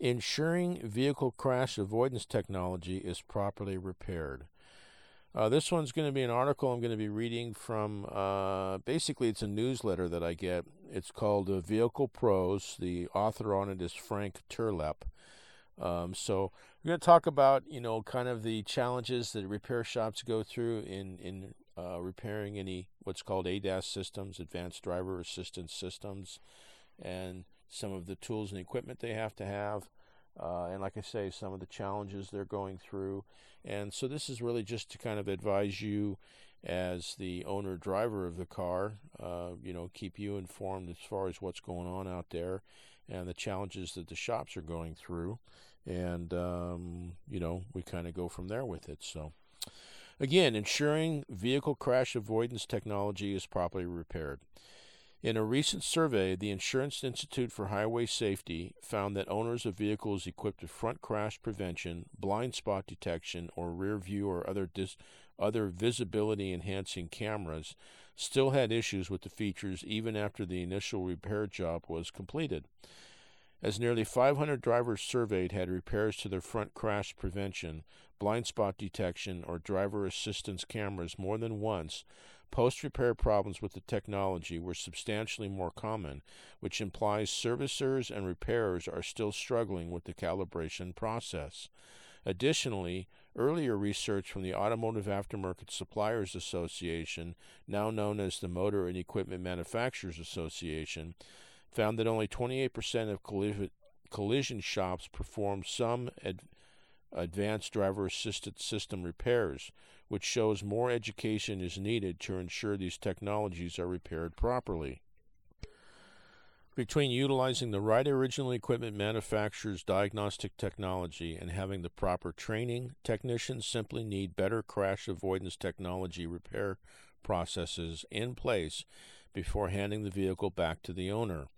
ensuring vehicle crash avoidance technology is properly repaired. Uh, this one's going to be an article I'm going to be reading from. Uh, basically, it's a newsletter that I get. It's called uh, Vehicle Pros. The author on it is Frank Terlep. Um, so we're going to talk about, you know, kind of the challenges that repair shops go through in in uh, repairing any what's called ADAS systems, advanced driver assistance systems, and some of the tools and equipment they have to have. Uh, and like I say, some of the challenges they're going through. And so this is really just to kind of advise you as the owner driver of the car, uh, you know, keep you informed as far as what's going on out there and the challenges that the shops are going through. And, um, you know, we kind of go from there with it. So, again, ensuring vehicle crash avoidance technology is properly repaired. In a recent survey, the Insurance Institute for Highway Safety found that owners of vehicles equipped with front crash prevention, blind spot detection, or rear view or other dis- other visibility enhancing cameras still had issues with the features even after the initial repair job was completed. As nearly 500 drivers surveyed had repairs to their front crash prevention, blind spot detection, or driver assistance cameras more than once, Post repair problems with the technology were substantially more common, which implies servicers and repairers are still struggling with the calibration process. Additionally, earlier research from the Automotive Aftermarket Suppliers Association, now known as the Motor and Equipment Manufacturers Association, found that only 28% of collision shops performed some ad- advanced driver assisted system repairs, which shows more education is needed to ensure these technologies are repaired properly. Between utilizing the right original equipment manufacturer's diagnostic technology and having the proper training, technicians simply need better crash avoidance technology repair processes in place before handing the vehicle back to the owner.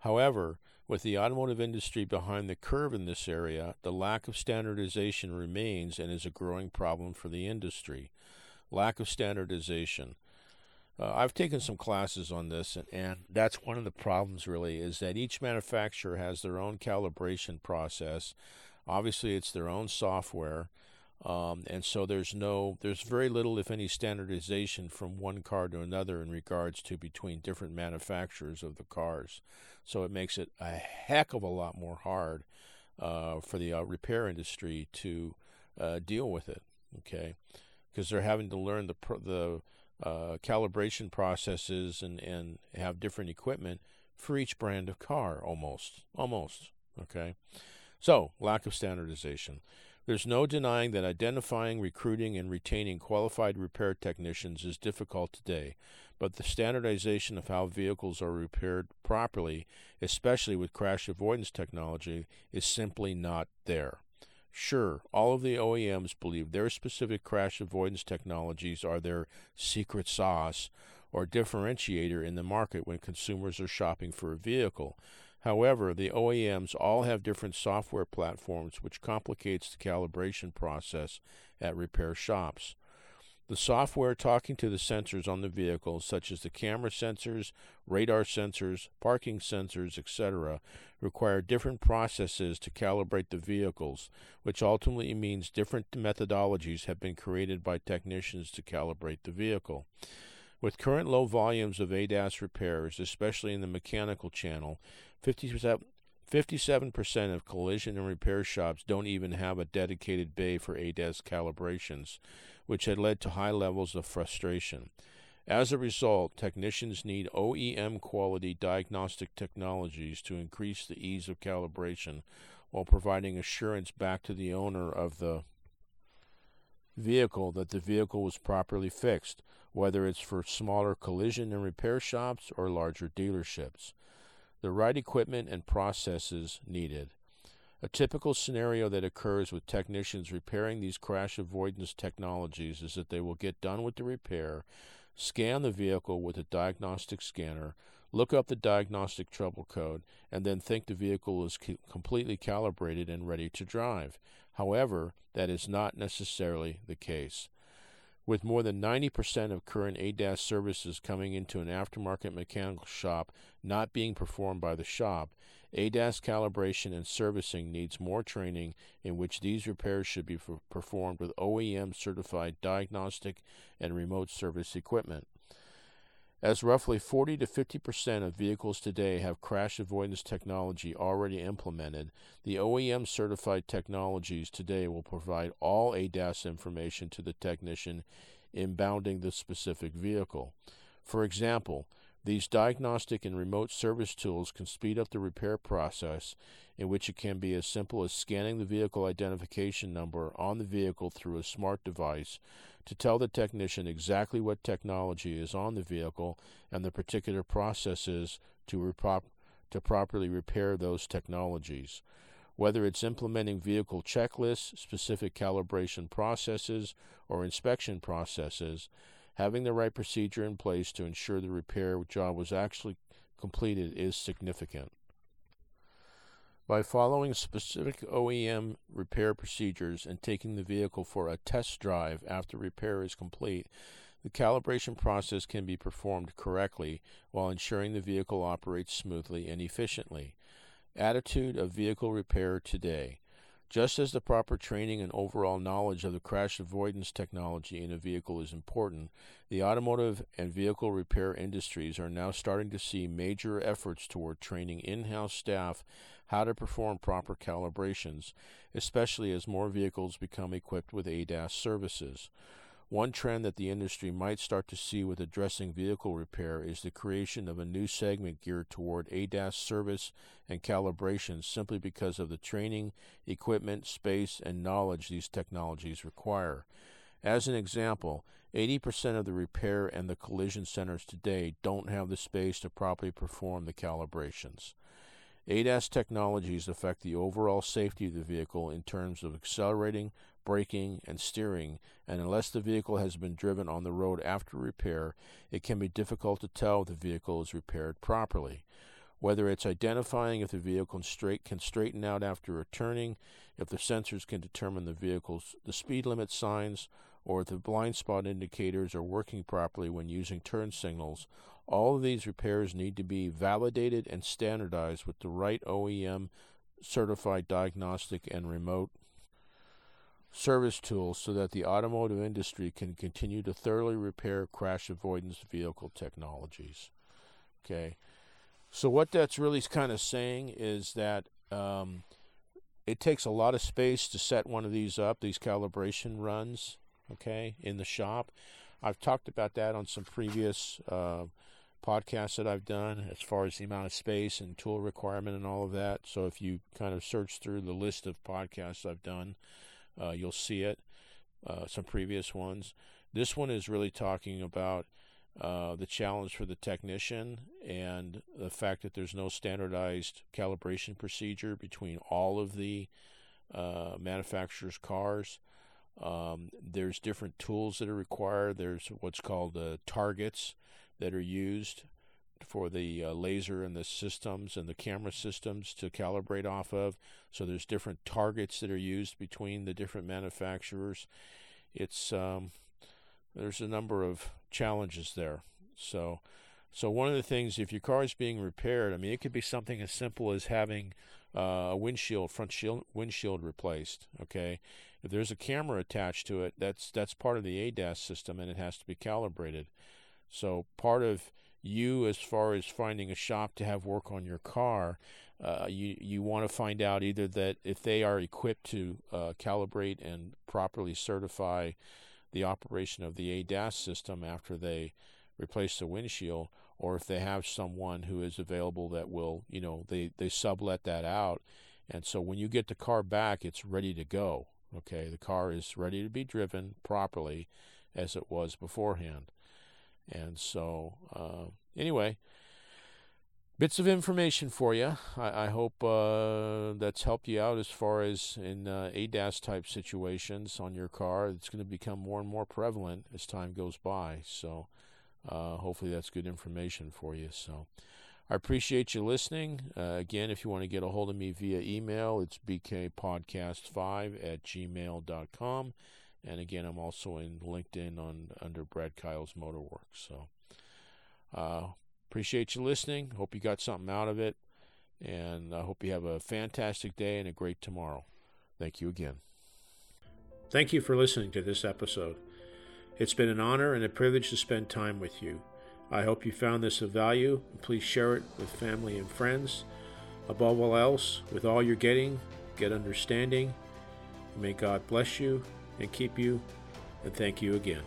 However, with the automotive industry behind the curve in this area, the lack of standardization remains and is a growing problem for the industry. Lack of standardization. Uh, I've taken some classes on this, and, and that's one of the problems, really, is that each manufacturer has their own calibration process. Obviously, it's their own software. Um, and so there's no, there's very little, if any, standardization from one car to another in regards to between different manufacturers of the cars. So it makes it a heck of a lot more hard uh, for the uh, repair industry to uh, deal with it. Okay, because they're having to learn the pro- the uh, calibration processes and and have different equipment for each brand of car, almost, almost. Okay, so lack of standardization. There's no denying that identifying, recruiting, and retaining qualified repair technicians is difficult today, but the standardization of how vehicles are repaired properly, especially with crash avoidance technology, is simply not there. Sure, all of the OEMs believe their specific crash avoidance technologies are their secret sauce or differentiator in the market when consumers are shopping for a vehicle. However, the OEMs all have different software platforms, which complicates the calibration process at repair shops. The software talking to the sensors on the vehicle, such as the camera sensors, radar sensors, parking sensors, etc., require different processes to calibrate the vehicles, which ultimately means different methodologies have been created by technicians to calibrate the vehicle. With current low volumes of ADAS repairs, especially in the mechanical channel, 57% of collision and repair shops don't even have a dedicated bay for ADAS calibrations, which had led to high levels of frustration. As a result, technicians need OEM quality diagnostic technologies to increase the ease of calibration while providing assurance back to the owner of the vehicle that the vehicle was properly fixed, whether it's for smaller collision and repair shops or larger dealerships the right equipment and processes needed. A typical scenario that occurs with technicians repairing these crash avoidance technologies is that they will get done with the repair, scan the vehicle with a diagnostic scanner, look up the diagnostic trouble code, and then think the vehicle is completely calibrated and ready to drive. However, that is not necessarily the case. With more than 90% of current ADAS services coming into an aftermarket mechanical shop not being performed by the shop, ADAS calibration and servicing needs more training in which these repairs should be performed with OEM certified diagnostic and remote service equipment. As roughly 40 to 50 percent of vehicles today have crash avoidance technology already implemented, the OEM certified technologies today will provide all ADAS information to the technician inbounding the specific vehicle. For example, these diagnostic and remote service tools can speed up the repair process, in which it can be as simple as scanning the vehicle identification number on the vehicle through a smart device to tell the technician exactly what technology is on the vehicle and the particular processes to, repop- to properly repair those technologies. Whether it's implementing vehicle checklists, specific calibration processes, or inspection processes, Having the right procedure in place to ensure the repair job was actually completed is significant. By following specific OEM repair procedures and taking the vehicle for a test drive after repair is complete, the calibration process can be performed correctly while ensuring the vehicle operates smoothly and efficiently. Attitude of vehicle repair today. Just as the proper training and overall knowledge of the crash avoidance technology in a vehicle is important, the automotive and vehicle repair industries are now starting to see major efforts toward training in house staff how to perform proper calibrations, especially as more vehicles become equipped with ADAS services. One trend that the industry might start to see with addressing vehicle repair is the creation of a new segment geared toward ADAS service and calibration simply because of the training, equipment, space, and knowledge these technologies require. As an example, 80% of the repair and the collision centers today don't have the space to properly perform the calibrations. ADAS technologies affect the overall safety of the vehicle in terms of accelerating, braking, and steering, and unless the vehicle has been driven on the road after repair, it can be difficult to tell if the vehicle is repaired properly. Whether it's identifying if the vehicle straight can straighten out after returning, if the sensors can determine the vehicle's the speed limit signs, or if the blind spot indicators are working properly when using turn signals, all of these repairs need to be validated and standardized with the right OEM certified diagnostic and remote service tools so that the automotive industry can continue to thoroughly repair crash avoidance vehicle technologies. Okay, so what that's really kind of saying is that um, it takes a lot of space to set one of these up, these calibration runs, okay, in the shop. I've talked about that on some previous uh, podcasts that I've done as far as the amount of space and tool requirement and all of that. So if you kind of search through the list of podcasts I've done, uh, you'll see it, uh, some previous ones. This one is really talking about uh, the challenge for the technician and the fact that there's no standardized calibration procedure between all of the uh, manufacturers' cars. Um, there's different tools that are required. There's what's called uh, targets that are used for the uh, laser and the systems and the camera systems to calibrate off of. So there's different targets that are used between the different manufacturers. It's um, there's a number of challenges there. So so one of the things, if your car is being repaired, I mean, it could be something as simple as having uh, a windshield, front shield, windshield replaced. Okay, if there's a camera attached to it, that's that's part of the ADAS system, and it has to be calibrated. So part of you as far as finding a shop to have work on your car. Uh, you you want to find out either that if they are equipped to uh, calibrate and properly certify the operation of the ADAS system after they replace the windshield, or if they have someone who is available that will, you know, they they sublet that out, and so when you get the car back, it's ready to go. Okay, the car is ready to be driven properly, as it was beforehand. And so, uh, anyway, bits of information for you. I, I hope uh, that's helped you out as far as in uh, ADAS type situations on your car. It's going to become more and more prevalent as time goes by. So uh, hopefully that's good information for you. So I appreciate you listening. Uh, again, if you want to get a hold of me via email, it's bkpodcast5 at gmail.com. And again, I'm also in LinkedIn on under Brad Kyle's Motorworks. So uh, appreciate you listening. Hope you got something out of it. And I hope you have a fantastic day and a great tomorrow. Thank you again. Thank you for listening to this episode. It's been an honor and a privilege to spend time with you. I hope you found this of value. Please share it with family and friends. Above all else, with all you're getting, get understanding. May God bless you and keep you, and thank you again.